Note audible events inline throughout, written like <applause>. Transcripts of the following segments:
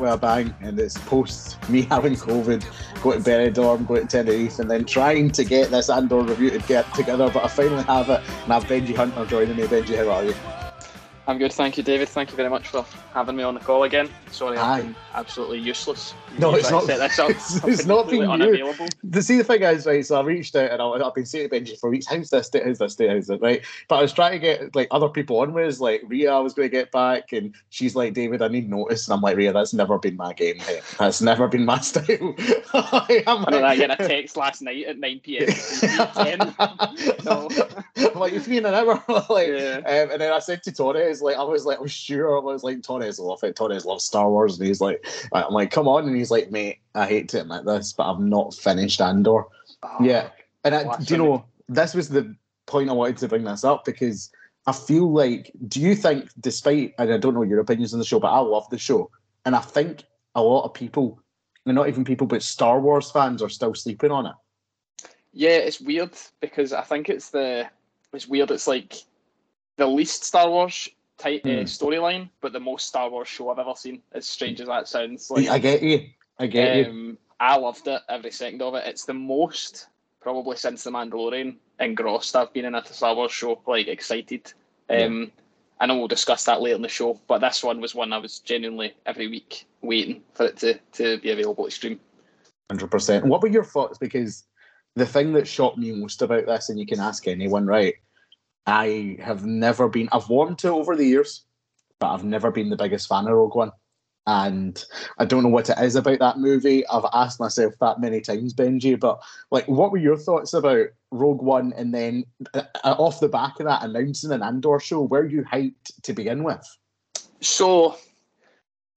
with a bang, and it's post me having COVID, going to Benidorm, going to Tenerife, and then trying to get this Andor review to get together. But I finally have it, and I have Benji Hunter joining me. Benji, how are you? I'm good, thank you, David. Thank you very much for having me on the call again. Sorry, I've been absolutely useless. No, You it's not. to Set this up. <laughs> It's, it's not been you. unavailable. The see the thing is right. So I reached out and I, I've been saying to Benji for weeks, "How's this? How's this? How's it?" Right. But I was trying to get like other people on with like Ria. I was going to get back, and she's like, "David, I need notice," and I'm like, "Ria, that's never been my game. Mate. That's never been my <laughs> style." <laughs> I am I like- getting a text last night at 9 p.m. 10. No. I'm like you free been an hour, like, Yeah. um, and then I said to Torres, like, I was like, I'm sure, I was like, Torres love it. Torres loves Star Wars, and he's like, I'm like, come on, and he's like, mate, I hate to admit this, but I've not finished Andor. Oh, Yeah, and I, do you know this was the point I wanted to bring this up because I feel like, do you think, despite, and I don't know your opinions on the show, but I love the show, and I think a lot of people, and not even people, but Star Wars fans are still sleeping on it. Yeah, it's weird because I think it's the it's weird. It's like the least Star Wars type uh, Hmm. storyline, but the most Star Wars show I've ever seen. As strange as that sounds, like I get you. I get you. um, I loved it every second of it. It's the most probably since the Mandalorian engrossed I've been in a Star Wars show. Like excited. Um, I know we'll discuss that later in the show, but this one was one I was genuinely every week waiting for it to to be available to stream. Hundred percent. What were your thoughts? Because the thing that shocked me most about this, and you can ask anyone, right? I have never been. I've warmed to it over the years, but I've never been the biggest fan of Rogue One. And I don't know what it is about that movie. I've asked myself that many times, Benji. But like, what were your thoughts about Rogue One? And then uh, uh, off the back of that, announcing an Andor show. Were you hyped to begin with? So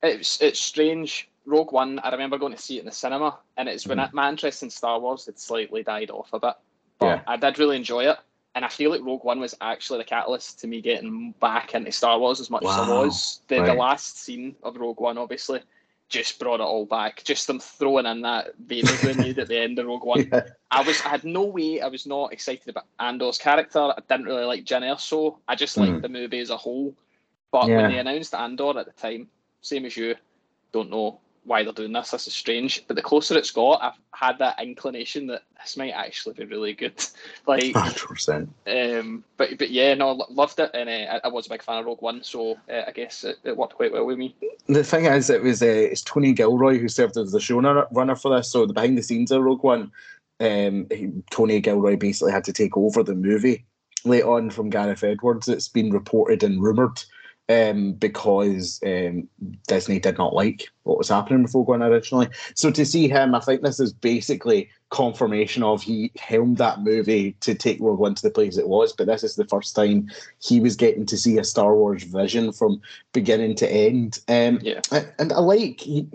it's it's strange. Rogue One, I remember going to see it in the cinema, and it's when Mhm. my interest in Star Wars had slightly died off a bit. But Yeah. I did really enjoy it, and I feel like Rogue One was actually the catalyst to me getting back into Star Wars as much as I was. The, Right. the last scene of Rogue One, obviously, just brought it all back. Just them throwing in that Vader grenade at the end of Rogue <laughs> One. Yeah. I was I had no way I was not excited about Andor's character. I didn't really like Jyn Erso. I just liked Mhm. the movie as a whole. But Yeah. when they announced Andor at the time, same as you, don't know why they're doing this. This is strange. But the closer it's got, I've had that inclination that this might actually be really good. <laughs> like, <laughs> Hundred percent. um, but but yeah, no, loved it, and uh, I, I was a big fan of Rogue One, so uh, I guess it, it worked quite well with me. the thing is, it was uh, it's Tony Gilroy who served as the showrunner for this. So the behind the scenes of Rogue One, um, he- Tony Gilroy basically had to take over the movie late on from Gareth Edwards. It's been reported and rumored um, because um, Disney did not like what was happening with Rogue One originally. So to see him, I think this is basically confirmation of he helmed that movie to take Rogue One to the place it was. But this is the first time he was getting to see a Star Wars vision from beginning to end. Um, Yeah. and- and I like he,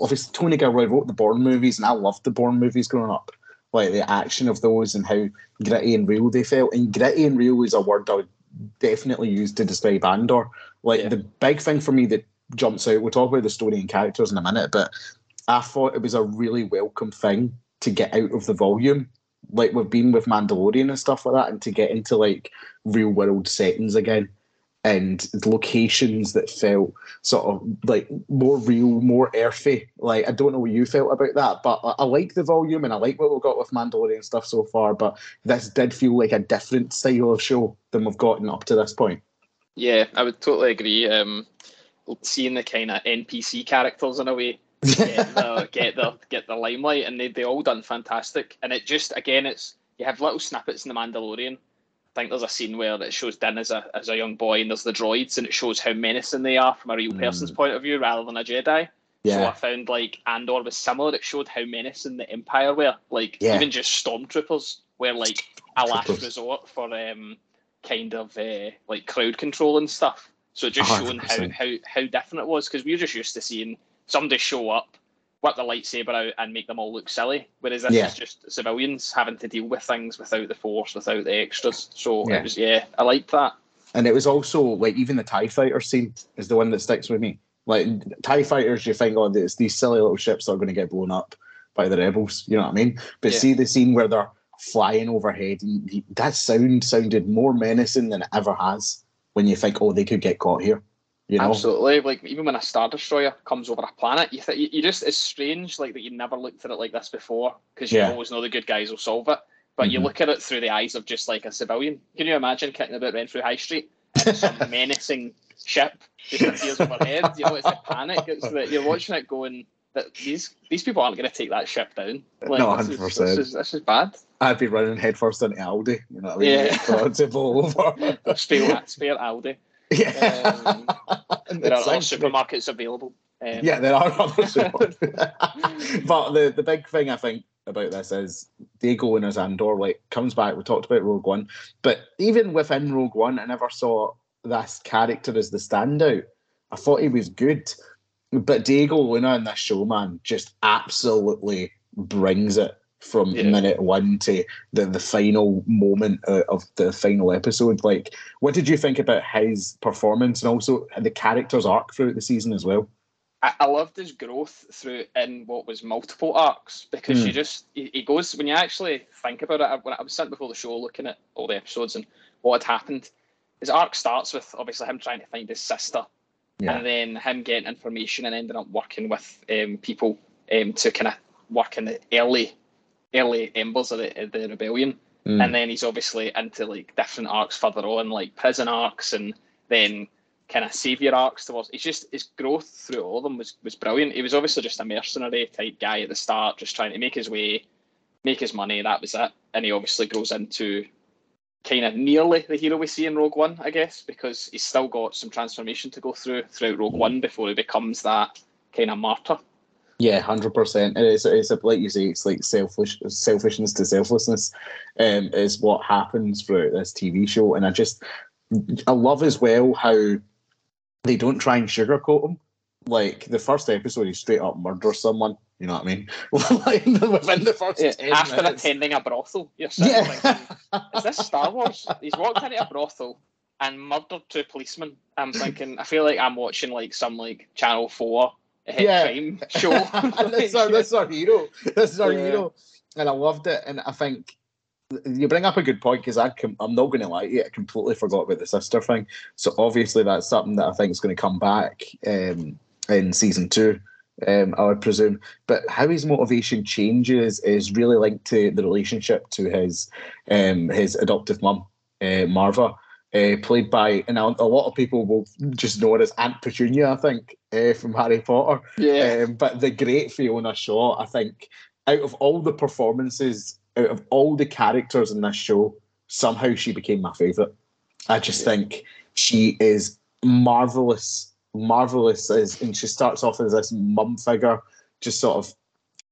obviously Tony Gilroy wrote the Bourne movies, and I loved the Bourne movies growing up. Like the action of those and how gritty and real they felt. And gritty and real is a word I would definitely use to describe Andor. Like Yeah. the big thing for me that jumps out. We'll talk about the story and characters in a minute, but I thought it was a really welcome thing to get out of the volume. Like we've been with Mandalorian and stuff like that, and to get into like real world settings again and locations that felt sort of like more real, more earthy. Like I don't know what you felt about that, but I, I like the volume and I like what we've got with Mandalorian stuff so far. But this did feel like a different style of show than we've gotten up to this point. Yeah, I would totally agree. Um, seeing the kind of NPC characters in a way get the <laughs> get the get the limelight, and they they all done fantastic. And it just again, it's you have little snippets in the Mandalorian. I think there's a scene where it shows Din as a as a young boy, and there's the droids, and it shows how menacing they are from a real person's Mm. point of view rather than a Jedi. Yeah. So I found like Andor was similar. It showed how menacing the Empire were. Like Yeah. even just stormtroopers were like a last resort for um kind of uh, like crowd control and stuff. So just A showing how, how how different it was because we were just used to seeing somebody show up, whip the lightsaber out, and make them all look silly. Whereas this Yeah. is just civilians having to deal with things without the force, without the extras. So Yeah. it was yeah, I liked that. and it was also like even the Tie Fighter scene is the one that sticks with me. Like Tie Fighters, you think, oh, it's these silly little ships that are going to get blown up by the rebels. You know what I mean? But Yeah. see the scene where they're flying overhead, that sound sounded more menacing than it ever has. When you think, oh, they could get caught here. You know? Absolutely. Like even when a star destroyer comes over a planet, you th- you, you just it's strange like that you never looked at it like this before because you Yeah. always know the good guys will solve it. But you Mhm. look at it through the eyes of just like a civilian. Can you imagine kicking about Renfrew High Street and <laughs> some menacing ship just appears overhead? You know, it's a panic. It's that you're watching it going that these these people aren't going to take that ship down. Like, No, this is- 100%. This is, this is bad. I'd be running headfirst into Aldi. You know what I mean? Yeah. To blow over. <laughs> Spare, spare Aldi. yeah. Um, <laughs> There are other supermarkets available. Um, Yeah, there are other <laughs> supermarkets. but the, the big thing I think about this is Diego Winners Andor like comes back. We talked about Rogue One, but even within Rogue One, I never saw this character as the standout. I thought he was good, but Diego Luna in this show, man, just absolutely brings it from Yeah. minute one to the, the final moment uh, of the final episode. Like, what did you think about his performance and also the character's arc throughout the season as well? I, I loved his growth through in what was multiple arcs because Hmm. you just he, he goes when you actually think about it. I, when I was sitting before the show looking at all the episodes and what had happened, his arc starts with obviously him trying to find his sister, Yeah. and then him getting information and ending up working with um, people um, to kind of work in the early early embers of the, the rebellion Mm. and then he's obviously into like different arcs further on, like prison arcs, and then kind of savior arcs towards. It's just his growth through all of them was was brilliant. He was obviously just a mercenary type guy at the start, just trying to make his way, make his money. That was it, and he obviously grows into kind of nearly the hero we see in Rogue One, I guess, because he's still got some transformation to go through throughout Rogue One before he becomes that kind of martyr. Yeah, hundred percent. It's it's like you say, it's like selfish selfishness to selflessness, um, is what happens throughout this TV show. And I just I love as well how they don't try and sugarcoat him. Like the first episode, he straight up murders someone. You know what I mean? <laughs> like within the first Yeah, 10 after minutes. attending a brothel, you're thinking, is this Star Wars? He's walked into a brothel and murdered two policemen. I'm thinking, I feel like I'm watching like some like Channel Four Yeah. crime show. and <laughs> that's our, that's our hero. That's our Yeah. hero. And I loved it. And I think you bring up a good point because com- I'm not going to lie to you, I completely forgot about the sister thing. So obviously that's something that I think is going to come back um, in season two. Um, I would presume, but how his motivation changes is really linked to the relationship to his um, his adoptive mum, uh, Marva, uh, played by, and a, a lot of people will just know her as Aunt Petunia, I think, uh, from Harry Potter. yeah, Um, but the great Fiona Shaw, I think, out of all the performances, out of all the characters in this show, somehow she became my favourite. I just Yeah. think she is marvelous, marvelous, as, and she starts off as this mum figure, just sort of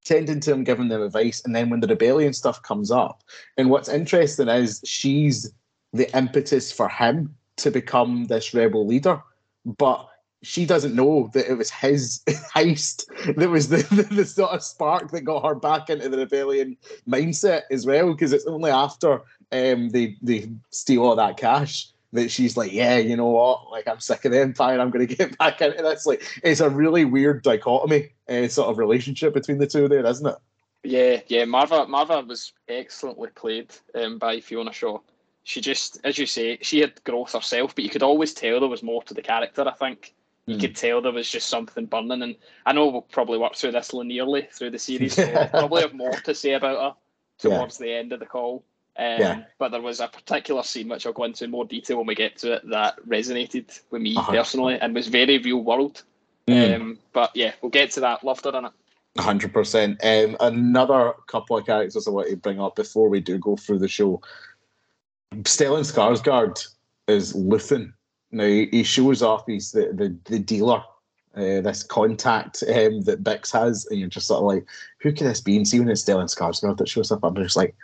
tending to him, giving them advice, and then when the rebellion stuff comes up, and what's interesting is she's the impetus for him to become this rebel leader, but she doesn't know that it was his <laughs> heist that was the, <laughs> the, the sort of spark that got her back into the rebellion mindset as well. Because it's only after um, they they steal all that cash that she's like, yeah, you know what? Like I'm sick of the empire. I'm going <laughs> to get back into this. Like it's a really weird dichotomy uh, sort of relationship between the two there, isn't it? yeah, yeah. Marva, Marva was excellently played um, by Fiona Shaw. She just, as you say, she had growth herself, but you could always tell there was more to the character. I think you Mm. could tell there was just something burning, and I know we'll probably work through this linearly through the series. So <laughs> I'll probably have more to say about her towards the end of the call. Um, Yeah. But there was a particular scene which I'll go into in more detail when we get to it that resonated with me Uh-huh. personally and was very real world. Mm. Um, but yeah, we'll get to that. Loved her in it. hundred percent. Um, another couple of characters I want to bring up before we do go through the show. Stellan Skarsgård is Luthen. Now he shows up. He's the the, the dealer. Uh, this contact um, that Bix has, and you're just sort of like, who could this be? And see when it's Stellan Skarsgård that shows up, I'm just like,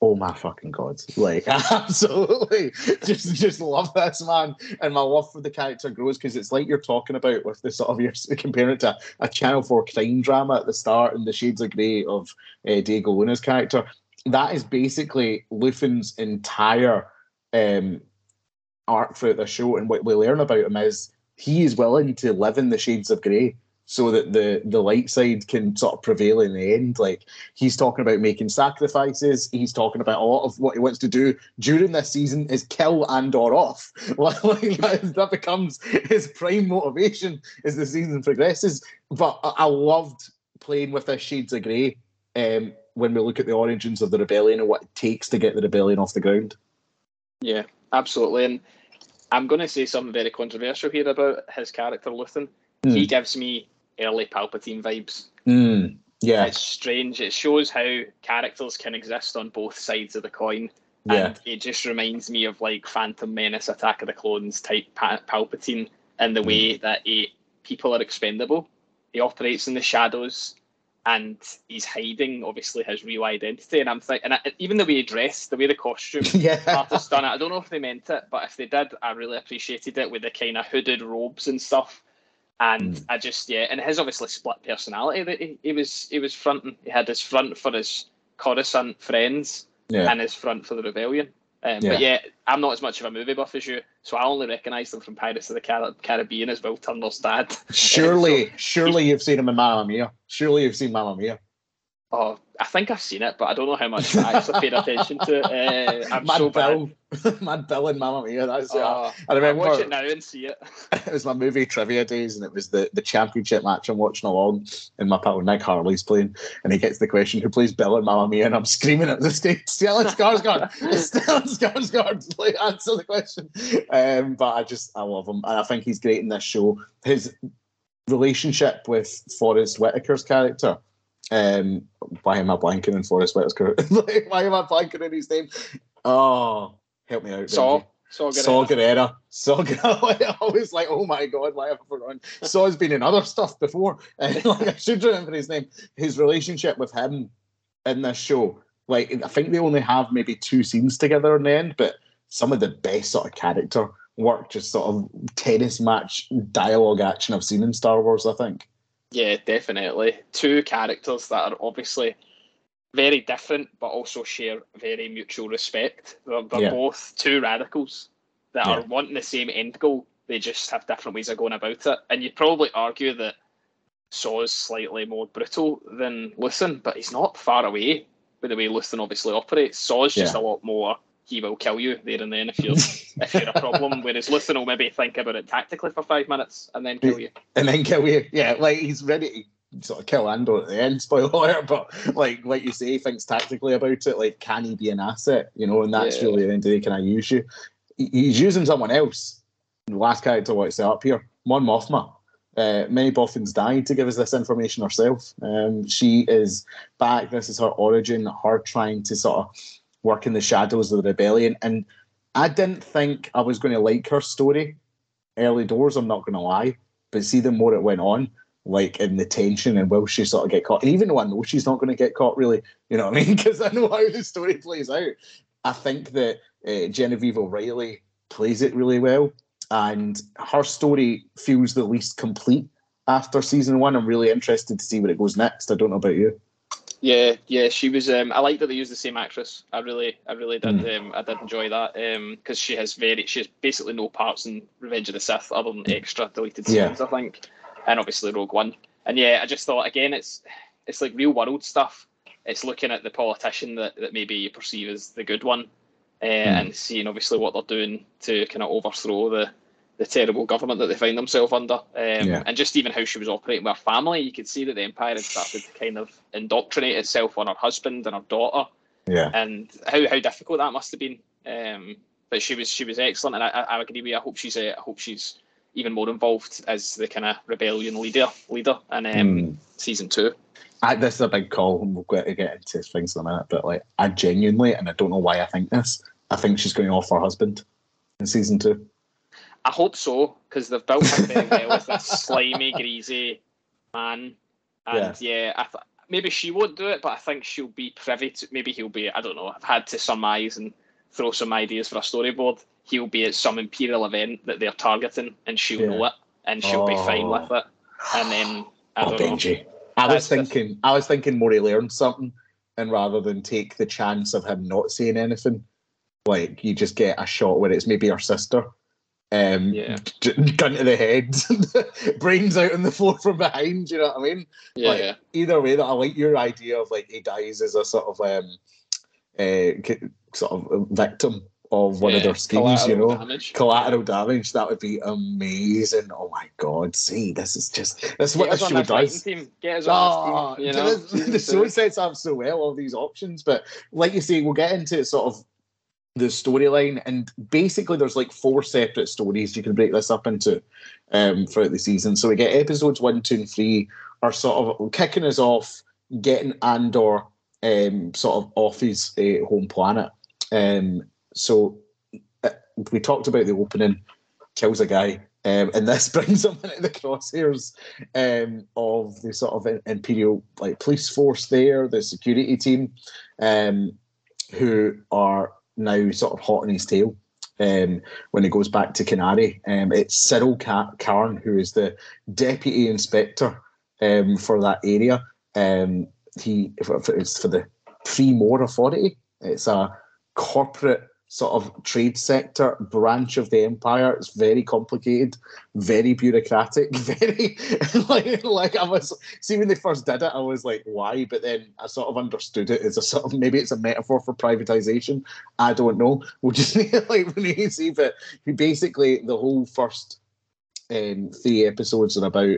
oh my fucking god! Like, <laughs> absolutely, just just love this man, and my love for the character grows because it's like you're talking about with the sort of <laughs> you're comparing it to a Channel Four crime drama at the start and the shades of grey of uh, Diego Luna's character. That is basically Luthen's entire um, arc throughout the show, and what we learn about him is he is willing to live in the shades of grey so that the the light side can sort of prevail in the end. Like he's talking about making sacrifices. He's talking about a lot of what he wants to do during this season is kill Andor off. <laughs> like that, that becomes his prime motivation as the season progresses. But I, I loved playing with the shades of grey um, when we look at the origins of the rebellion and what it takes to get the rebellion off the ground. Yeah, absolutely. And I'm going to say something very controversial here about his character, Luthen. Mm. He gives me early Palpatine vibes. Mm. Yeah. It's strange. It shows how characters can exist on both sides of the coin. Yeah. And it just reminds me of like Phantom Menace, Attack of the Clones type Palpatine in the mm. way that he, people are expendable. He operates in the shadows and he's hiding obviously his real identity. And I'm thinking, and even the way he dressed, the way the costume <laughs> yeah. artist done it. I don't know if they meant it, but if they did, I really appreciated it with the kind of hooded robes and stuff. And mm. I just yeah, and his obviously split personality that he, he was he was fronting. He had his front for his Coruscant friends yeah. and his front for the rebellion. Um, yeah. But yeah, I'm not as much of a movie buff as you, so I only recognise them from Pirates of the Car- Caribbean as Will Turner's dad. <laughs> Surely, so, surely you've seen him in Mamma Mia. Surely you've seen Mamma Mia. Oh, I think I've seen it, but I don't know how much I actually paid <laughs> attention to it. Uh, I'm Mad so Bill, <laughs> Mad Bill and Mamma Mia. That's uh, oh, I remember. I watch it now and see it. <laughs> it was my movie trivia days, and it was the, the championship match I'm watching along, and my pal Nick Harley's playing, and he gets the question, "Who plays Bill and Mamma Mia?" And I'm screaming at the stage, "Stellan Skarsgård! Stellan Skarsgård! Like, answer the question." Um, but I just I love him, and I think he's great in this show. His relationship with Forest Whitaker's character um, why am I blanking in Forest Whitaker? <laughs> why am I blanking in his name? Oh, help me out. Saw. Saw Gerrera. Saw Gerrera. <laughs> I was like, oh my god, why have I forgotten? Saw's been in other stuff before. And <laughs> like, I should remember his name. His relationship with him in this show. Like, I think they only have maybe two scenes together in the end, but some of the best sort of character work, just sort of tennis match dialogue action I've seen in Star Wars, I think. Yeah, definitely. Two characters that are obviously very different, but also share very mutual respect. They're, they're yeah. both two radicals that yeah. are wanting the same end goal. They just have different ways of going about it. And you'd probably argue that Saw's slightly more brutal than Luthen, but he's not far away with the way Luthen obviously operates. Saw's just yeah. a lot more he will kill you there and then if you're <laughs> if you're a problem. Whereas Luthen will maybe think about it tactically for five minutes and then kill you. And then kill you. Yeah, like he's ready to sort of kill Andor at the end, <laughs> spoiler alert, but like like you say, he thinks tactically about it, like can he be an asset? You know, and that's yeah. really the end of the day, can I use you? He's using someone else. The last character I want to set up here, Mon Mothma. Uh, Many Bothans died to give us this information herself. Um, she is back. This is her origin, her trying to sort of work in the shadows of the rebellion. And I didn't think I was going to like her story early doors, I'm not going to lie. But see, the more it went on, like in the tension and will she sort of get caught? And even though I know she's not going to get caught, really, you know what I mean? <laughs> Because I know how the story plays out. I think that uh, Genevieve O'Reilly plays it really well. And her story feels the least complete after season one. I'm really interested to see where it goes next. I don't know about you. Yeah, yeah, she was. Um, I like that they used the same actress. I really, I really did. Mm. Um, I did enjoy that because um, she has very, she has basically no parts in Revenge of the Sith other than extra deleted scenes, yeah. I think, and obviously Rogue One. And yeah, I just thought again, it's it's like real world stuff. It's looking at the politician that, that maybe you perceive as the good one, uh, mm. and seeing obviously what they're doing to kind of overthrow the the terrible government that they find themselves under, um, yeah. and just even how she was operating with her family. You could see that the empire had started to kind of indoctrinate itself on her husband and her daughter, yeah, and how, how difficult that must have been. Um, but she was she was excellent, and I, I agree with you. I hope she's uh, I hope she's even more involved as the kind of rebellion leader leader in um, mm. season two. I, this is a big call, and we'll get to get into things in a minute. But like, I genuinely, and I don't know why I think this, I think she's going off her husband in season two. I hope so because they've built him very well as this slimy, greasy man, and yeah, yeah I th- maybe she won't do it, but I think she'll be privy to. Maybe he'll be. I don't know. I've had to surmise and throw some ideas for a storyboard. He'll be at some imperial event that they're targeting, and she'll yeah. know it, and she'll oh. be fine oh. with it. And then I oh, don't oh, Benji. Know. I was That's thinking. The... I was thinking more he learned something, and rather than take the chance of him not saying anything, like you just get a shot where it's maybe her sister Um, Yeah. gun to the head, <laughs> brains out on the floor from behind. You know what I mean? Yeah, Like, yeah. Either way, that I like your idea of like he dies as a sort of um, uh, sort of victim of one of their schemes. You know, damage. collateral damage. That would be amazing. Oh my god! See, this is just this is what Get the us on show does. Team. Get us on Oh, this team. You <laughs> the- know, the, the show sets up so well all these options, but like you say, we'll get into sort of the storyline, and basically there's like four separate stories you can break this up into um, throughout the season. So we get episodes one, two, and three are sort of kicking us off, getting Andor um, sort of off his uh, home planet. Um, so uh, we talked about the opening, kills a guy. Um, and <laughs> this brings him into the crosshairs um, of the sort of imperial like police force there, the security team, um, who are now sort of hot on his tail. Um, when he goes back to Kenari, um, it's Syril Ca- Karn who is the deputy inspector um, for that area. Um, he for- it's for the Pre-Mor Authority. It's a corporate sort of trade sector branch of the empire. It's very complicated, very bureaucratic, <laughs> very like like I was see when they first did it, I was like, why? But then I sort of understood it as a sort of maybe it's a metaphor for privatization. I don't know. We'll just <laughs> like when you see, but basically the whole first um, three episodes are about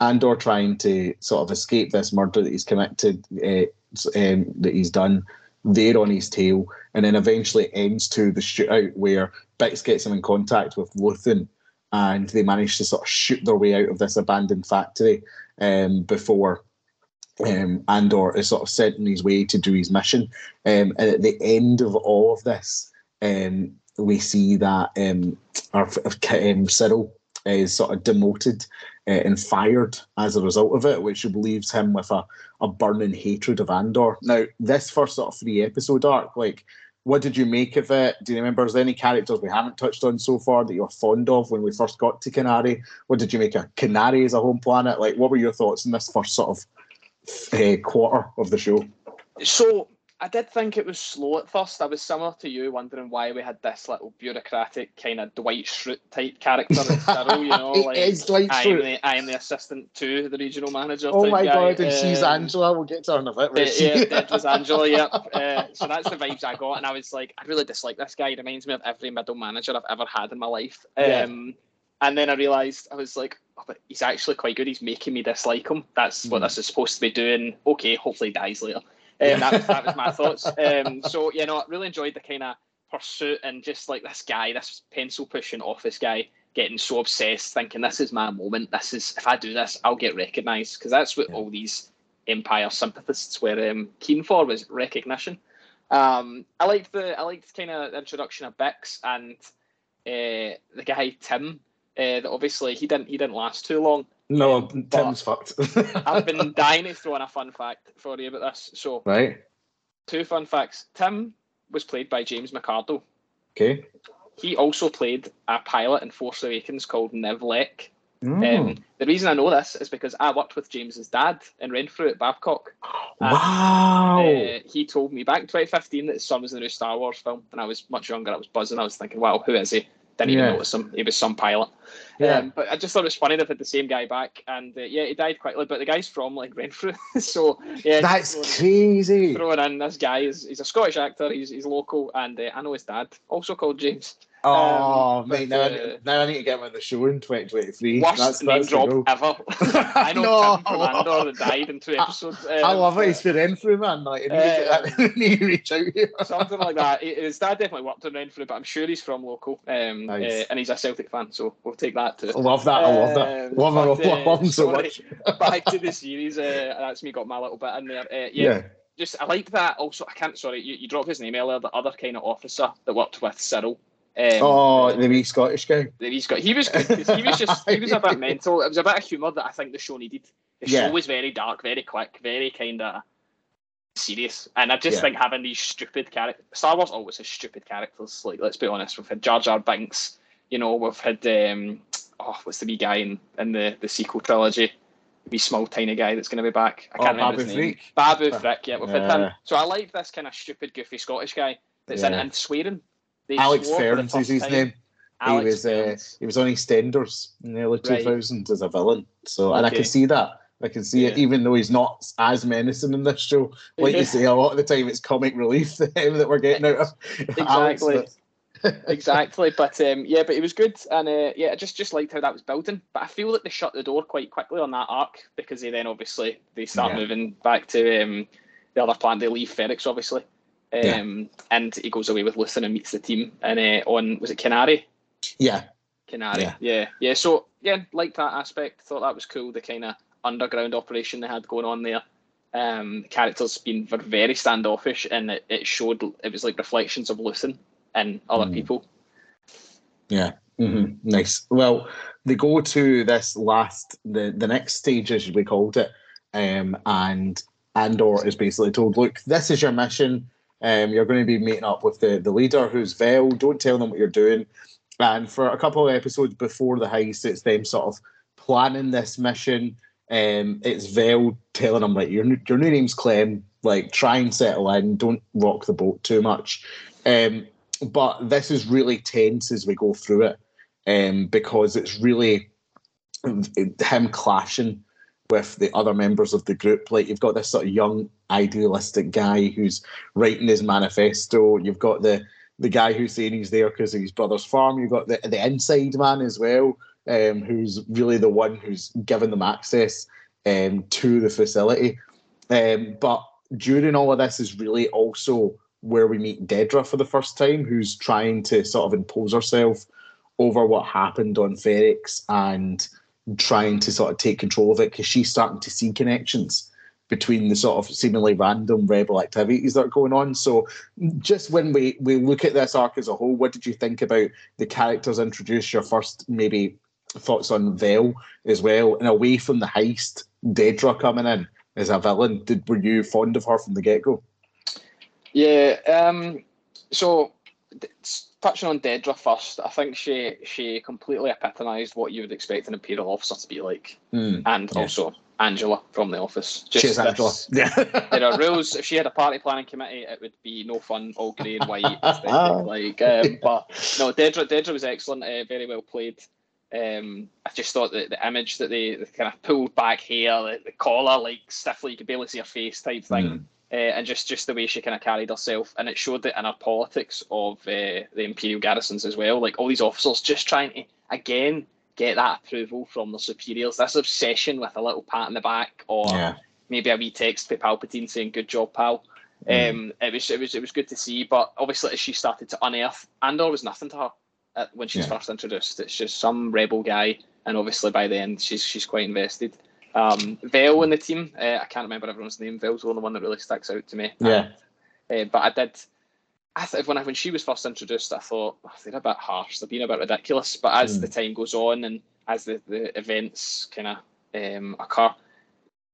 Andor trying to sort of escape this murder that he's committed, uh, um, that he's done. They're on his tail, and then eventually ends to the shootout where Bix gets him in contact with Luthen, and they manage to sort of shoot their way out of this abandoned factory um, before um, Andor is sort of sent on his way to do his mission. Um, and at the end of all of this, um, we see that um, our um, Syril is sort of demoted and fired as a result of it, which leaves him with a, a burning hatred of Andor. Now, this first sort of three episode arc, like, what did you make of it? Do you remember is there any characters we haven't touched on so far that you're fond of when we first got to Kenari? What did you make of Kenari as a home planet? Like, what were your thoughts on this first sort of uh, quarter of the show? So I did think it was slow at first. I was similar to you, wondering why we had this little bureaucratic kind of Dwight Schrute type character in Syril, you know, <laughs> It like is Dwight I am the I am the assistant to the regional manager. Oh my guy. god, and she's Um, Angela. We'll get to her in a bit. Yeah, that was Angela. <laughs> Yep. Uh, so that's the vibes I got, and I was like, I really dislike this guy. He reminds me of every middle manager I've ever had in my life. Yeah. Um, and then I realised I was like, oh, but he's actually quite good. He's making me dislike him. That's what Mm. this is supposed to be doing. Okay, hopefully he dies later. Um, that, was, that was my thoughts. Um, so you know, I really enjoyed the kind of pursuit and just like this guy, this pencil pushing office guy, getting so obsessed, thinking this is my moment. This is if I do this, I'll get recognised because that's what Yeah. all these Empire sympathists were um, keen for was recognition. Um, I liked the I liked kind of the introduction of Bix and uh, the guy Tim. Uh, that obviously he didn't he didn't last too long. No, Tim's fucked. <laughs> I've been dying to throw in a fun fact for you about this. So right. two fun facts. Tim was played by James McArdle. Okay. He also played a pilot in Force Awakens called Niv Lek. Mm. Um, the reason I know this is because I worked with James's dad in Renfrew at Babcock. wow. Uh, he told me back in 2015 that his son was in the new Star Wars film, and I was much younger. I was buzzing. I was thinking, wow, who is he? Didn't even know it was some He was some pilot. yeah. Um, but I just thought it was funny they've had the same guy back, and uh, yeah, he died quickly. But the guy's from like Renfrew, <laughs> so yeah, That's just crazy. throwing, throwing in this guy is he's a Scottish actor. He's he's local, and uh, I know his dad, also called James. Oh, Um, mate, now, I, uh, now I need to get him on the show in 2023. Worst That's, name that's drop ever. <laughs> I know <laughs> No. Tim that died in two episodes. I um, love it. He's Renfrew, man. Like, I need, to Uh, <laughs> need to reach out here. something like that. His dad definitely worked in Renfrew, but I'm sure he's from local. Um, Nice. uh, and he's a Celtic fan, so we'll take that too. I love that. I love that. Um, Love but, uh, love him so sorry. much. Back to the series. Uh, that's me got my little bit in there. Uh, yeah, Yeah. just I liked that. Also, I can't. Sorry, you, you dropped his name earlier. The other kind of officer that worked with Syril. Um, Oh, the wee Scottish guy. that he's got. He was good he was just he was a bit <laughs> mental. It was a bit of humour that I think the show needed. The Yeah. show was very dark, very quick, very kind of serious, and I just Yeah. think having these stupid characters. Star Wars always has stupid characters. Like let's be honest, we've had Jar Jar Binks. You know, we've had um, oh, what's the wee guy in, in the the sequel trilogy? The wee small tiny guy that's going to be back. I Oh, can't remember Babu his name. Frick. Babu Frick. Yeah, we've had him. So I like this kind of stupid, goofy Scottish guy that's in Yeah. and swearing. They Alex Ferns is his time. name. Alex he was uh, he was on EastEnders in the early Right. two thousands as a villain. So and I can see that. I can see it, even though he's not as menacing in this show. Like Yeah. you <laughs> say, a lot of the time it's comic relief <laughs> that we're getting out of <laughs> Alex, Exactly. but- exactly. But um, yeah, but it was good, and uh, yeah, I just just liked how that was building. But I feel that they shut the door quite quickly on that arc because they then obviously they start Yeah. moving back to um, the other planet. They leave Ferrix obviously, um, and he goes away with Luthen and meets the team. And uh, on was it Kenari? yeah, Kenari. Yeah. Yeah. yeah, So yeah, liked that aspect. Thought that was cool. The kind of underground operation they had going on there. Um, the characters being very standoffish, and it, it showed it was like reflections of Luthen and other Mm. people. Yeah. hmm Nice. Well, they go to this last, the the next stage, as we called it, um, and Andor is basically told, "Look, this is your mission. Um, you're going to be meeting up with the the leader, who's Vel. Don't tell them what you're doing." And for a couple of episodes before the heist, it's them sort of planning this mission. Um, it's Vel telling them like, "Your your new name's Clem. Like, try and settle in. Don't rock the boat too much." Um, but this is really tense as we go through it um, because it's really him clashing with the other members of the group. Like you've got this sort of young idealistic guy who's writing his manifesto. You've got the the guy who's saying he's there because of his brother's farm. You've got the the inside man as well, um, who's really the one who's given them access um, to the facility. Um, but during all of this is really also where we meet Dedra for the first time, who's trying to sort of impose herself over what happened on Ferrix and trying to sort of take control of it because she's starting to see connections between the sort of seemingly random rebel activities that are going on. So just when we, we look at this arc as a whole, what did you think about the characters introduced? Your first maybe thoughts on Vel as well, and away from the heist, Dedra coming in as a villain. Did were you fond of her from the get go? Yeah. Um, so touching on Dedra first, I think she she completely epitomised what you would expect an Imperial officer to be like, and Yeah. also Angela from The Office. Just Cheers, Angela. <laughs> Yeah. there are rules. If she had a party planning committee, it would be no fun, all grey and white <laughs> like, um, but no, Dedra, Dedra was excellent, uh, very well played. Um, I just thought that the image that they, they kind of pulled back hair, the, the collar, like stiffly, you could barely see her face type thing, Mm. Uh, and just just the way she kind of carried herself, and it showed the inner politics of uh, the imperial garrisons as well. Like all these officers just trying to again get that approval from their superiors. This obsession with a little pat on the back or yeah. maybe a wee text to Palpatine saying "Good job, pal." Mm. Um, it was it was it was good to see, but obviously as she started to unearth, Andor was nothing to her uh, when she's Yeah. first introduced. It's just some rebel guy, and obviously by the end she's she's quite invested. Um, Vel in the team, uh, I can't remember everyone's name. Vel's the only one that really sticks out to me. Yeah. Uh, but I did. I th- when I, when she was first introduced, I thought oh, they're a bit harsh. They're being a bit ridiculous. But as Mm. the time goes on and as the, the events kind of um, occur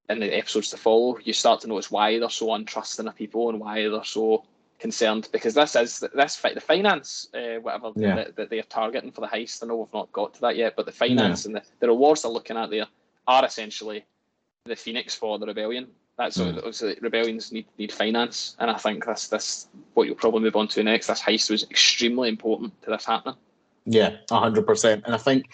in the episodes to follow, you start to notice why they're so untrusting of people and why they're so concerned. Because this is this the finance, uh, whatever Yeah. that, that they're targeting for the heist. I know we've not got to that yet, but the finance and the, the rewards they're looking at there are essentially the phoenix for the rebellion. That's Mm. obviously rebellions need need finance, and I think this this what you'll probably move on to next. This heist was extremely important to this happening. Yeah, hundred percent. And I think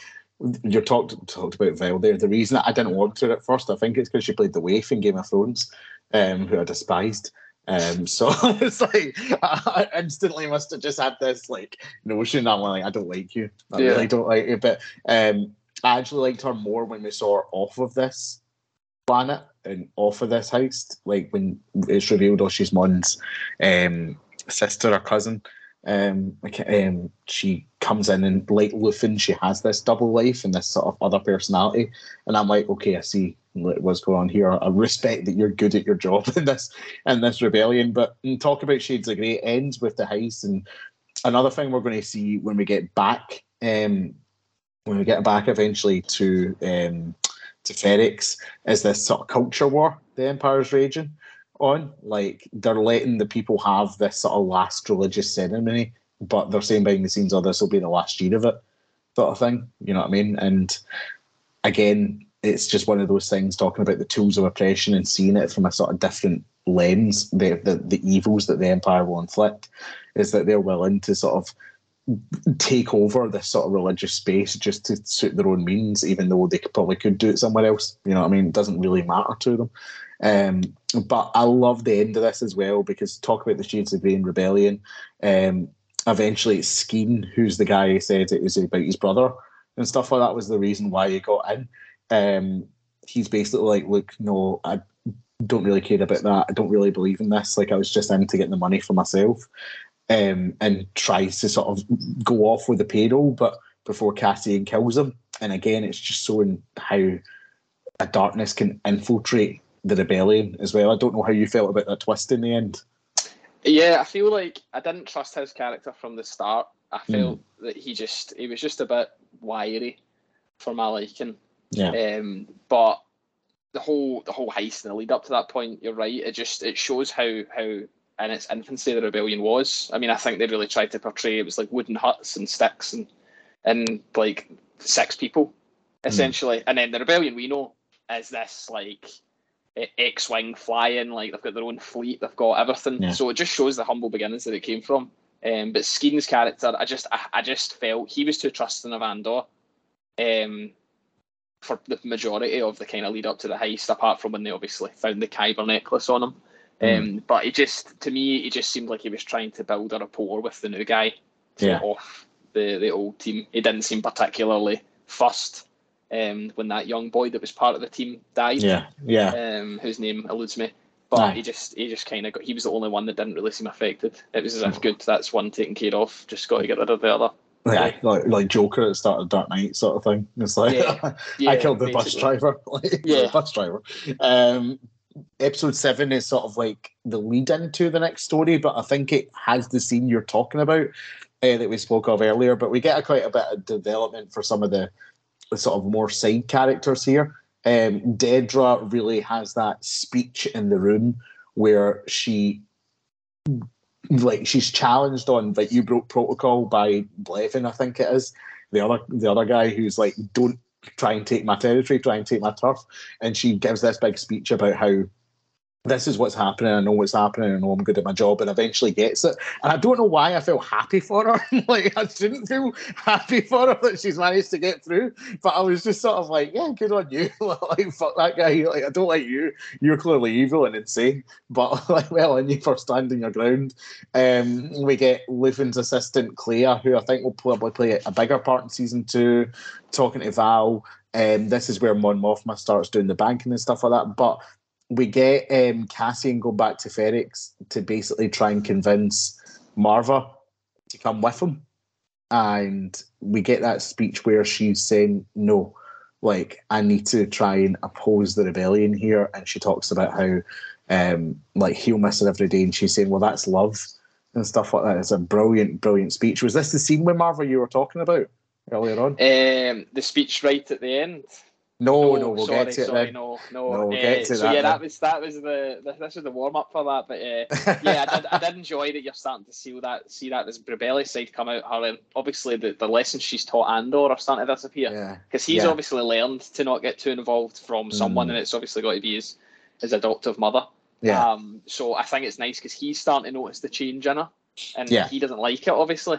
you talked talked about Vel there. The reason I didn't want her at first, I think it's because she played the waif in Game of Thrones, um, who I despised. Um, so <laughs> it's like I instantly must have just had this like notion. I'm like, I don't like you. I Yeah. really don't like you. But um, I actually liked her more when we saw her off of this planet and off of this heist. Like when it's revealed, oh, she's Mon's um, sister or cousin. Um, um, she comes in and like Luthen, she has this double life and this sort of other personality, and I'm like, okay, I see what's going on here. I respect that you're good at your job <laughs> in this in this rebellion. But mm, talk about Shades of Grey ends with the heist, and another thing we're going to see when we get back, um, when we get back eventually to um, to Ferrix, is this sort of culture war the Empire's raging on. Like they're letting the people have this sort of last religious ceremony, but they're saying behind the scenes, "Oh, this will be the last year of it," sort of thing. You know what I mean? And again, it's just one of those things talking about the tools of oppression and seeing it from a sort of different lens. The the, the evils that the empire will inflict is that they're willing to sort of take over this sort of religious space just to suit their own means, even though they probably could do it somewhere else. You know what I mean? It doesn't really matter to them. Um, but I love the end of this as well because talk about the Shades of Grey Rebellion. Um, eventually, it's Skeen, who's the guy who said it was about his brother and stuff like that, was the reason why he got in. Um, he's basically like, look, no, I don't really care about that. I don't really believe in this. Like, I was just in to get the money for myself. Um, and tries to sort of go off with the payroll, but before Cassian kills him. And again, it's just showing how a darkness can infiltrate the rebellion as well. I don't know how you felt about that twist in the end. Yeah, I feel like I didn't trust his character from the start. I felt mm. that he just he was just a bit wiry for my liking. Yeah. Um, but the whole the whole heist and the lead up to that point, you're right. It just it shows how how in its infancy the rebellion was. I mean, I think they really tried to portray it was like wooden huts and sticks and and like six people hmm. essentially. Mm. And then the rebellion we know is this like X-wing flying, like they've got their own fleet, they've got everything. Yeah. So it just shows the humble beginnings that it came from. Um, but Skeen's character, I just, I, I, just felt he was too trusting of Andor, um, for the majority of the kind of lead up to the heist, apart from when they obviously found the Kyber necklace on him. Mm. Um, but he just, to me, he just seemed like he was trying to build a rapport with the new guy, yeah. off the the old team. He didn't seem particularly fussed um, when that young boy that was part of the team died. Yeah, yeah. Um, whose name eludes me. But Aye. he just he just kind of got. He was the only one that didn't really seem affected. It was as if good. That's one taken care of. Just got to get rid of the other. Yeah, like like Joker at the start of Dark Knight sort of thing. It's like yeah. <laughs> Yeah, I killed the basically. bus driver. <laughs> like, yeah, bus driver. Um, episode seven is sort of like the lead into the next story, but I think it has the scene you're talking about uh, that we spoke of earlier. But we get a quite a bit of development for some of the sort of more side characters here. Um, Dedra really has that speech in the room where she, like, she's challenged on like you broke protocol by Blevin, I think it is the other the other guy who's like, don't try and take my territory, try and take my turf, and she gives this big speech about how this is what's happening. I know what's happening. I know I'm good at my job, and eventually gets it. And I don't know why I felt happy for her. <laughs> like I shouldn't feel happy for her that she's managed to get through. But I was just sort of like, yeah, good on you. <laughs> like fuck that guy. Like I don't like you. You're clearly evil and insane. But <laughs> like, well, and you for standing your ground. Um, we get Luthen's assistant Claire, who I think will probably play a bigger part in season two, talking to Vel. Um, this is where Mon Mothma starts doing the banking and stuff like that. But we get um, Cassian go back to Ferrix to basically try and convince Marva to come with him. And we get that speech where she's saying, No, like, I need to try and oppose the rebellion here. And she talks about how, um, like, he'll miss her every day. And she's saying, Well, that's love and stuff like that. It's a brilliant, brilliant speech. Was this the scene with Marva you were talking about earlier on? Um, the speech right at the end. No, no, we'll sorry, get to sorry, it. No, no, no we'll uh, get to so that. Yeah, then. that was that was the this was the warm up for that. But uh, <laughs> yeah, I did, I did enjoy that you're starting to see that see that this Brebelli side come out. Her and obviously the, the lessons she's taught Andor are starting to disappear because yeah. he's yeah. obviously learned to not get too involved from someone, mm. and it's obviously got to be his his adoptive mother. Yeah. Um. So I think it's nice because he's starting to notice the change in her, and yeah. he doesn't like it obviously.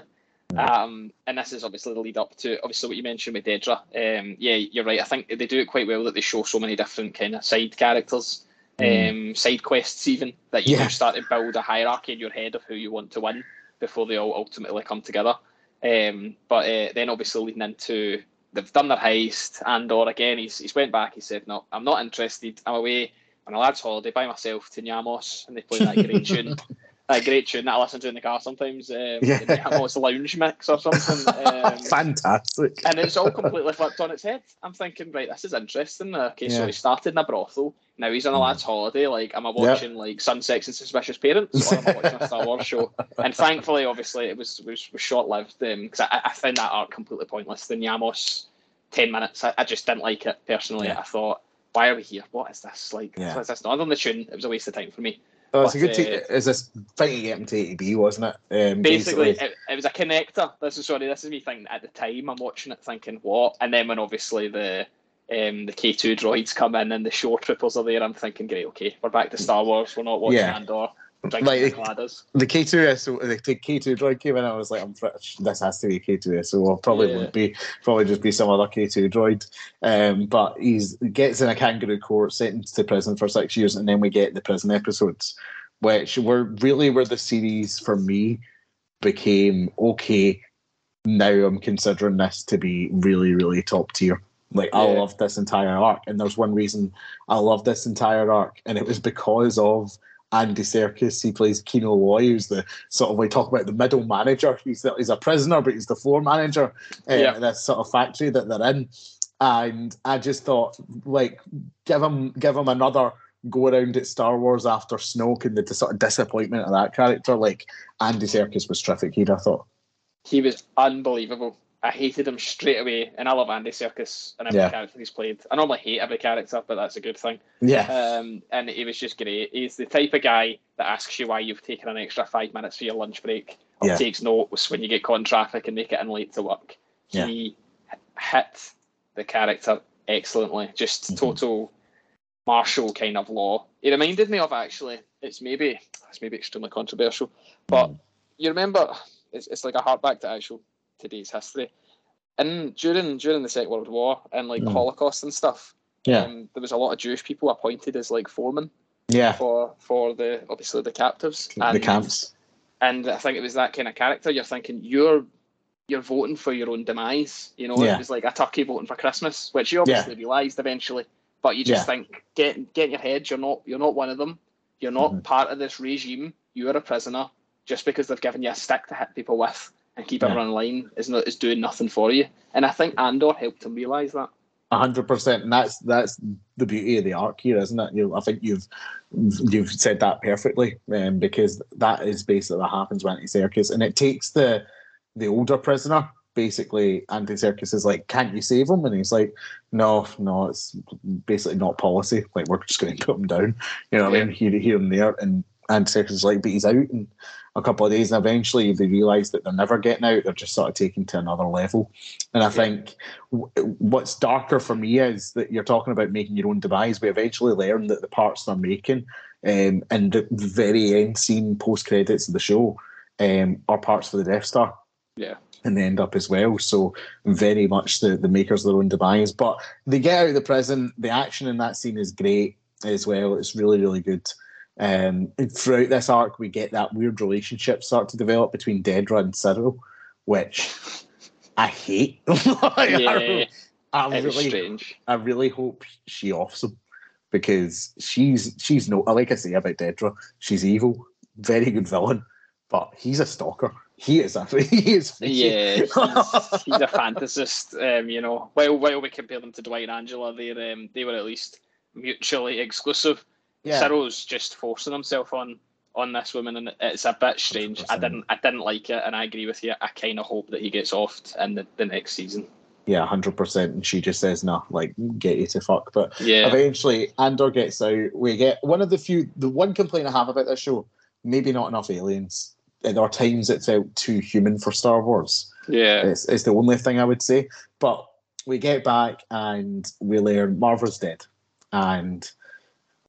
Um, and this is obviously the lead up to obviously what you mentioned with Dedra. Um, yeah, you're right. I think they do it quite well that they show so many different kind of side characters, mm. um, side quests even that you yeah. start to build a hierarchy in your head of who you want to win before they all ultimately come together. Um, but uh, then obviously leading into they've done their heist, and or again. He's he's went back. He said, "No, I'm not interested. I'm away on a lad's holiday by myself to Niamos, and they play that great tune." <laughs> a great tune that I listen to in the car sometimes. Um, yeah, it's a lounge mix or something. <laughs> Um, Fantastic. And it's all completely flipped on its head. I'm thinking, right, this is interesting. Okay, yeah. so he started in a brothel. Now he's on a mm. lad's holiday. Like, am I watching yep. like Sun Sex and Suspicious Parents, or am I watching a Star Wars show? <laughs> And thankfully, obviously, it was was, was short lived because um, I, I found that art completely pointless. The Niamos ten minutes, I, I just didn't like it personally. Yeah. I thought, why are we here? What is this like? Yeah. What is this? Not on the tune. It was a waste of time for me. Oh, it's but, a good. T- uh, is this fighting get him to ATB, wasn't it? Um, basically, basically. It, it, was a connector. This is sorry. This is me thinking at the time. I'm watching it, thinking what, and then when obviously the um, the K2 droids come in and the shore troopers are there, I'm thinking, great, okay, we're back to Star Wars. We're not watching yeah. Andor. Like- the K2SO, the K2 droid came in. I was like, I'm pretty, this has to be K2SO. Or probably Yeah. won't be. Probably just be some other K2 droid. Um, but he's gets in a kangaroo court, sentenced to prison for six years, and then we get the prison episodes, which were really where the series for me became okay. Now I'm considering this to be really, really top tier. Like I love this entire arc, and there's one reason I love this entire arc, and it was because of Andy Serkis. He plays Kino Loy, who's the sort of we talk about the middle manager. He's the, he's a prisoner, but he's the floor manager uh, Yeah. in this sort of factory that they're in. And I just thought, like, give him give him another go around at Star Wars after Snoke and the dis- sort of disappointment of that character. Like Andy Serkis was terrific here. I thought. He was unbelievable. I hated him straight away, and I love Andy Serkis and every Yeah. character he's played. I normally hate every character, but that's a good thing. Yeah, Um, and he was just great. He's the type of guy that asks you why you've taken an extra five minutes for your lunch break, or Yeah. takes notes when you get caught in traffic and make it in late to work. Yeah. He hit the character excellently. Just Mhm. total martial kind of law. He reminded me of actually. It's maybe it's maybe extremely controversial, but Mm. you remember it's, it's like a hark back to actual today's history. And during during the Second World War and like Mm. Holocaust and stuff, yeah, um, there was a lot of Jewish people appointed as like foremen yeah. for for the obviously the captives The and, camps. And I think it was that kind of character. You're thinking you're you're voting for your own demise. You know, Yeah. it was like a turkey voting for Christmas, which you obviously realised eventually. But you just Yeah. think get get in your head. You're not you're not one of them. You're not Mhm. part of this regime. You are a prisoner just because they've given you a stick to hit people with and keep Yeah. everyone in line is not is doing nothing for you. And I think Andor helped him realise that. A hundred percent, and that's that's the beauty of the arc here, isn't it? You, I think you've you've said that perfectly, um, because that is basically what happens with Serkis, and it takes the the older prisoner. Basically, Andy Serkis is like, "Can't you save him?" And he's like, "No, no, it's basically not policy. Like we're just going <laughs> to put him down." You know what I mean? Here, here and there, and Serkis is like, "But he's out in a couple of days," and eventually they realise that they're never getting out. They're just sort of taken to another level. And I think w- what's darker for me is that you're talking about making your own demise. We eventually learn that the parts they're making um, and the very end scene post credits of the show um, are parts for the Death Star. Yeah. And they end up as well. So very much the, the makers of their own demise. But they get out of the prison. The action in that scene is great as well. It's really, really good. Um, and throughout this arc, we get that weird relationship start to develop between Dedra and Syril, which I hate. <laughs> Like, I Yeah, I was really, strange. I really hope she offs him because she's she's no like I say about Dedra, she's evil, very good villain, but he's a stalker. He is a <laughs> he is freaky. Yeah, <laughs> he's, he's a fantasist. Um, you know, while while we compare them to Dwight and Angela, they um, they were at least mutually exclusive. Yeah. Syril's just forcing himself on on this woman, and it's a bit strange. I 100%. didn't I didn't like it, and I agree with you. I kind of hope that he gets offed in the, the next season. yeah, hundred percent. And she just says, "No, like get you to fuck." But Yeah, eventually, Andor gets out. We get one of the few. The one complaint I have about this show, maybe not enough aliens. There are times it felt too human for Star Wars. yeah, It's, it's the only thing I would say. But we get back and we learn Marva's dead. And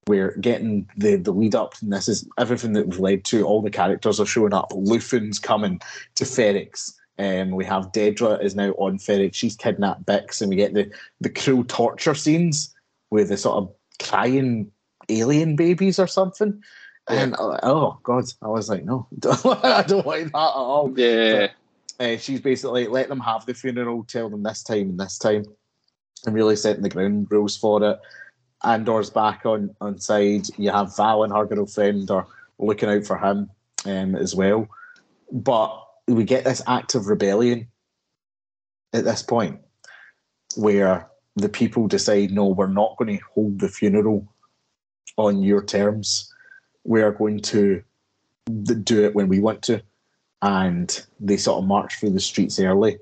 we're getting the, the lead up. And this is everything that we've led to. All the characters are showing up. Luthen's coming to Ferrix. Um, we have Dedra is now on Ferrix. She's kidnapped Bix. And we get the, the cruel torture scenes with the sort of crying alien babies or something. And uh, oh god, I was like, no, <laughs> I don't like that at all. yeah. Uh, she's basically let them have the funeral, tell them this time and this time, and really setting the ground rules for it. Andor's back on on side. You have Vel and her girlfriend are looking out for him um, as well. But we get this act of rebellion at this point where the people decide, no, we're not going to hold the funeral on your terms. We are going to do it when we want to and they sort of march through the streets early.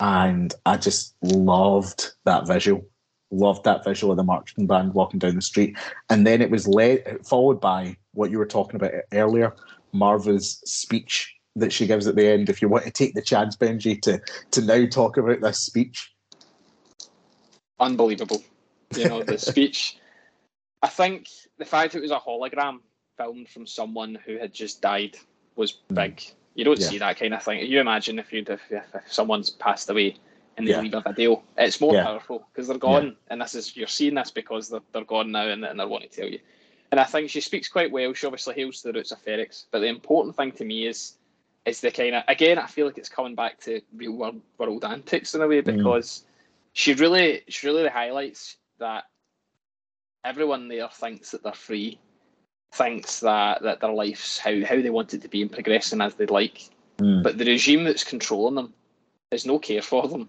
And I just loved that visual. Loved that visual of the marching band walking down the street. And then it was led followed by what you were talking about earlier, Marva's speech that she gives at the end. If you want to take the chance, Benji, to to now talk about this speech. unbelievable. You know, the <laughs> speech. I think the fact it was a hologram filmed from someone who had just died was hmm. big. You don't Yeah. see that kind of thing. You imagine if you'd if, if someone's passed away and they Yeah. leave a video, it's more Yeah. powerful because they're gone, and this is you're seeing this because they're, they're gone now and, and they're wanting to tell you. And I think she speaks quite well. She obviously hails the roots of Ferrix, but the important thing to me is is the kind of again I feel like it's coming back to real world, world antics in a way Mm. because she really she really highlights that everyone there thinks that they're free, thinks that, that their life's how, how they want it to be and progressing as they'd like. Mm. But the regime that's controlling them has no care for them,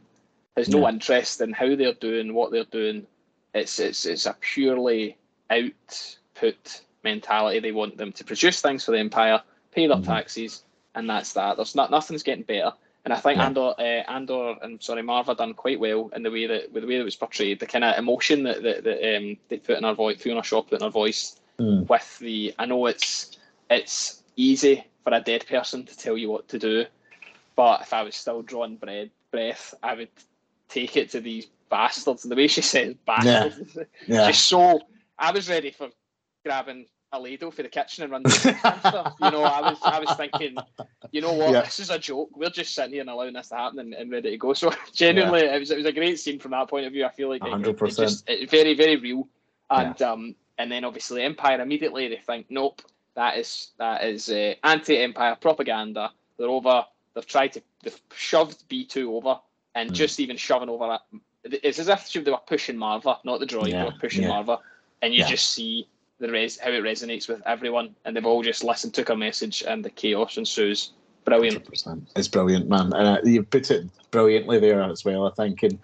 has no Yeah. interest in how they're doing, what they're doing. It's it's it's a purely output mentality. They want them to produce things for the empire, pay their Mhm. taxes, and that's that. There's not nothing's getting better. And I think Yeah. Andor, uh, Andor, and sorry, Marva done quite well in the way that with the way that it was portrayed, the kind of emotion that that, that um, they put in her voice, Fiona Shaw put in her voice, Mm. with the I know it's it's easy for a dead person to tell you what to do, but if I was still drawing bread, breath, I would take it to these bastards. And the way she says bastards, Yeah. just so I was ready for grabbing a ladle for the kitchen and running. the and stuff. You know, I was I was thinking, you know what, Yeah. this is a joke. We're just sitting here and allowing this to happen and, and ready to go. So <laughs> genuinely, it was it was a great scene from that point of view. I feel like it- it- it 100%. just- it's very very real. And um and then obviously Empire immediately they think nope that is that is uh, anti-Empire propaganda. They're over. They've tried to they've shoved B two over and Mm. just even shoving over that. It's as if they were pushing Marva, not the droid. Yeah, They were pushing yeah. Marva, and you Yeah. just see the res- how it resonates with everyone, and they've all just listened, took her message, and the chaos ensues. Brilliant. 100%. It's brilliant, man. And uh, you put it brilliantly there as well, I think. And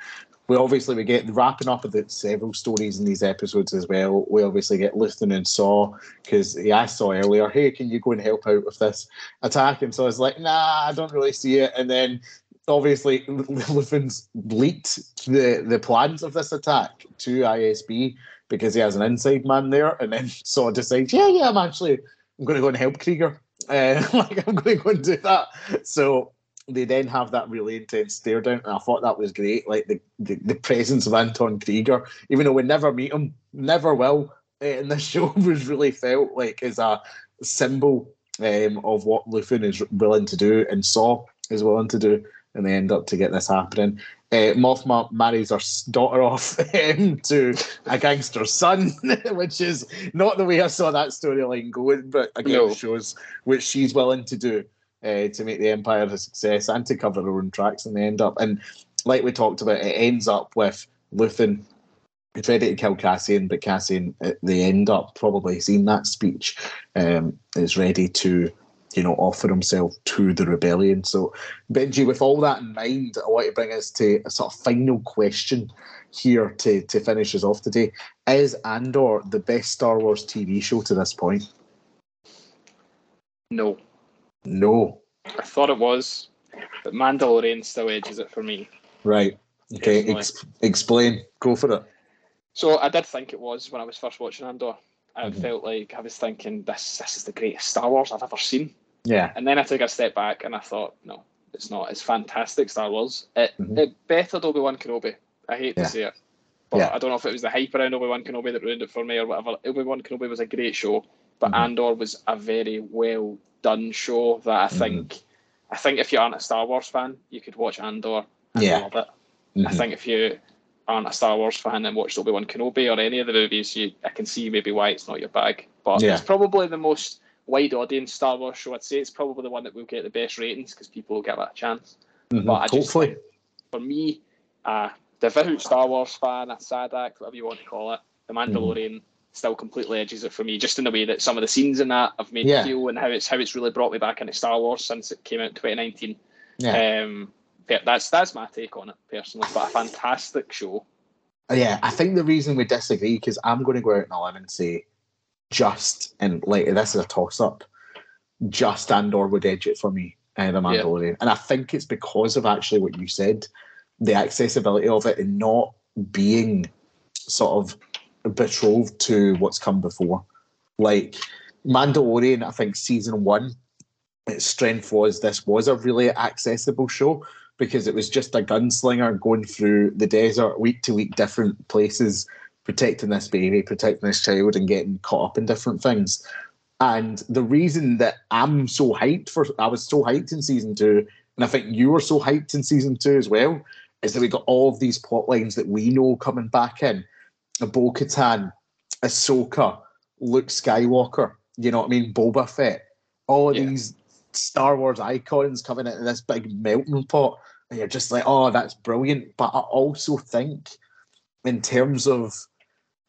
we obviously we get wrapping up of the several stories in these episodes as well. We obviously get Luthen and Saw because he asked Saw earlier, "Hey, can you go and help out with this attack?" And so I was like, "Nah, I don't really see it." And then obviously <laughs> Luthen's leaked the the plans of this attack to ISB because he has an inside man there, and then <laughs> Saw decides, "Yeah, yeah, I'm actually I'm going to go and help Kreegyr." <laughs> Uh, like I'm going to go and do that. So they then have that really intense stare down, and I thought that was great. Like the, the, the presence of Anton Kreegyr, even though we never meet him, never will uh, in this show, was really felt like as a symbol um, of what Luthen is willing to do and Saw is willing to do, and they end up to get this happening. Uh, Mothma marries her daughter off <laughs> um, to a gangster's son, <laughs> which is not the way I saw that storyline going, but again, No. shows what she's willing to do uh, to make the Empire a success and to cover her own tracks, and they end up. And like we talked about, it ends up with Luthen. It's ready to kill Cassian, but Cassian, uh, they end up probably seeing that speech, um, is ready to, you know, offer himself to the rebellion. So, Benji, with all that in mind, I want to bring us to a sort of final question here to, to finish us off today. Is Andor the best Star Wars TV show to this point? No, No. I thought it was, but Mandalorian still edges it for me. Right. Okay. Ex- explain. Go for it. So I did think it was when I was first watching Andor. I Mhm. felt like I was thinking this this is the greatest Star Wars I've ever seen. Yeah. And then I took a step back and I thought, no, it's not. It's fantastic Star Wars. It Mhm. it bettered Obi Wan Kenobi. I hate Yeah. to say it, but Yeah. I don't know if it was the hype around Obi Wan Kenobi that ruined it for me or whatever. Obi Wan Kenobi was a great show, but Mhm. Andor was a very well done show that I Mhm. think. I think if you aren't a Star Wars fan, you could watch Andor and Yeah. love it. I Mhm. think if you aren't a Star Wars fan and watched Obi Wan Kenobi or any of the movies, you I can see maybe why it's not your bag. But Yeah. it's probably the most wide audience Star Wars show. I'd say it's probably the one that will get the best ratings because people will give it a chance. Mhm. But I just Hopefully. for me, a devout Star Wars fan, a Sadak, whatever you want to call it, The Mm-hmm. Mandalorian still completely edges it for me, just in the way that some of the scenes in that have made Yeah. me feel and how it's how it's really brought me back into Star Wars since it came out in 2019. Yeah. Um, that's that's my take on it personally. But a fantastic show. Yeah, I think the reason we disagree because I'm going to go out on a limb and say just and like this is a toss up. Just Andor would edge it for me, uh, the Mandalorian, and I think it's because of actually what you said, the accessibility of it and not being sort of betrothed to what's come before. Like Mandalorian, I think season one, its strength was this was a really accessible show because it was just a gunslinger going through the desert week to week, different places, protecting this baby, protecting this child, and getting caught up in different things. And the reason that I'm so hyped for, I was so hyped in season two, and I think you were so hyped in season two as well, is that we got all of these plot lines that we know coming back in. A Bo Katan, Ahsoka, Luke Skywalker, you know what I mean? Boba Fett, all of yeah. these Star Wars icons coming into this big melting pot. And you're just like, oh, that's brilliant. But I also think, in terms of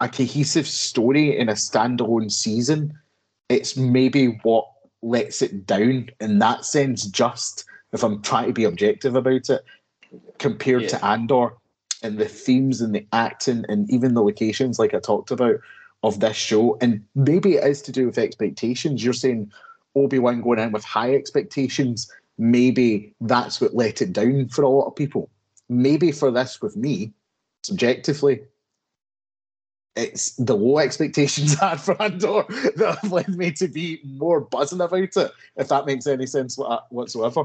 a cohesive story in a standalone season, it's maybe what lets it down in that sense, just if I'm trying to be objective about it, compared yeah. to Andor and the themes and the acting and even the locations, like I talked about, of this show. And maybe it is to do with expectations. You're saying Obi Wan going in with high expectations, maybe that's what let it down for a lot of people. Maybe for this with me, subjectively, it's the low expectations <laughs> I had for Andor that have led me to be more buzzing about it, if that makes any sense whatsoever.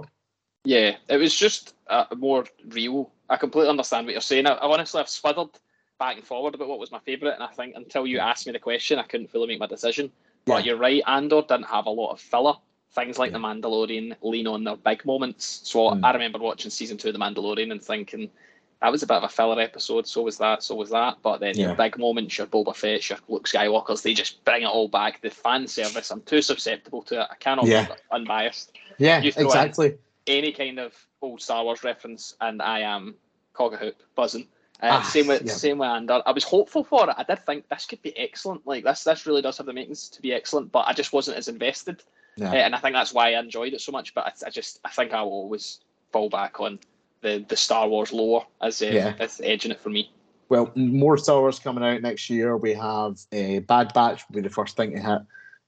Yeah, it was just uh, more real. I completely understand what you're saying. I, I honestly have sputtered back and forward about what was my favourite, and I think until you asked me the question, I couldn't fully make my decision. But yeah. you're right, Andor didn't have a lot of filler. Things like yeah. The Mandalorian lean on their big moments. So mm. I remember watching season two of The Mandalorian and thinking, that was a bit of a filler episode. So was that. So was that. But then yeah. your big moments, your Boba Fett, your Luke Skywalker's, they just bring it all back. The fan service, I'm too susceptible to it. I cannot yeah. be unbiased. Yeah, exactly. Any kind of old Star Wars reference, and I am cog a hoop buzzing. Uh, ah, same with yeah. same with Andor. I was hopeful for it. I did think this could be excellent. Like this, this really does have the makings to be excellent. But I just wasn't as invested, yeah. uh, and I think that's why I enjoyed it so much. But I, I, just, I think I will always fall back on the the Star Wars lore as uh, yeah. as edging it for me. Well, more Star Wars coming out next year. We have uh, Bad Batch will be the first thing to hit.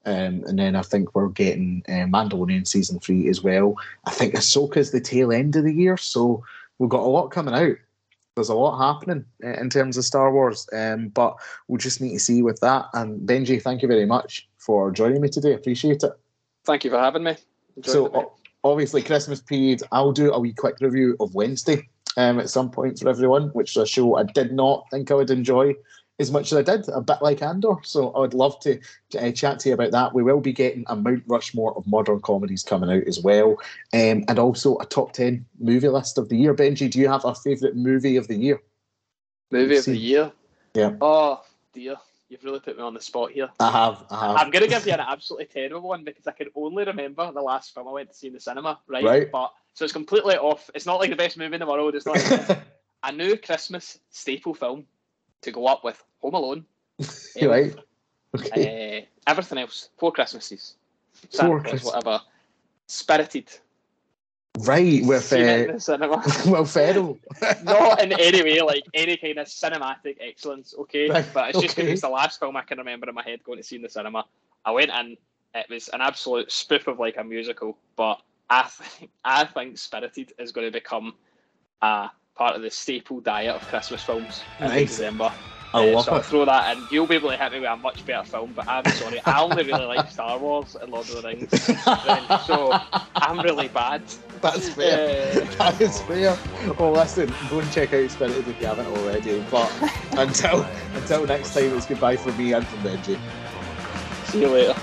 Um, and then I think we're getting uh, Mandalorian season three as well. I think Ahsoka's the tail end of the year, so we've got a lot coming out. There's a lot happening uh, in terms of Star Wars, um, but we'll just need to see with that. And Benji, thank you very much for joining me today. Appreciate it. Thank you for having me. Enjoyed so, obviously Christmas period, I'll do a wee quick review of Wednesday um, at some point for everyone, which is a show I did not think I would enjoy as much as I did, a bit like Andor. So I would love to uh, chat to you about that. We will be getting a Mount Rushmore of modern comedies coming out as well, um, and also a top 10 movie list of the year. Benji, do you have a favourite movie of the year? Movie of the year? Yeah. Oh, dear. You've really put me on the spot here. I have. I have. I'm going to give you an absolutely terrible one because I can only remember the last film I went to see in the cinema, right? Right. But so it's completely off. It's not like the best movie in the world. It's not. <laughs> a new Christmas staple film to go up with Home Alone. <laughs> right. Okay. Uh, everything else. Four Christmases. Four Christmas. whatever. Spirited. Right, with uh, Will Ferrell. Not in any way, like any kind of cinematic excellence, okay? Right, but it's just because okay. it's the last film I can remember in my head going to see in the cinema. I went in, it was an absolute spoof of like a musical, but I <laughs> think I think Spirited is going to become a part of the staple diet of Christmas films in nice. December. I uh, love so it. I'll throw that in. You'll be able to hit me with a much better film, but I'm sorry, I only really like Star Wars and Lord of the Rings, <laughs> so I'm really bad. That's fair. Uh, <laughs> that is fair. Well, listen, go and check out Spirited if you haven't already. But <laughs> until until next time, it's goodbye from me and from Benji. See you later.